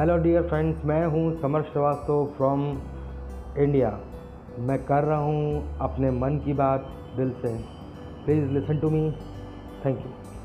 Hello dear friends मैं हूँ summer Srivastava from India मैं कर रहा हूँ अपने मन की बात दिल से. Please listen to me thank you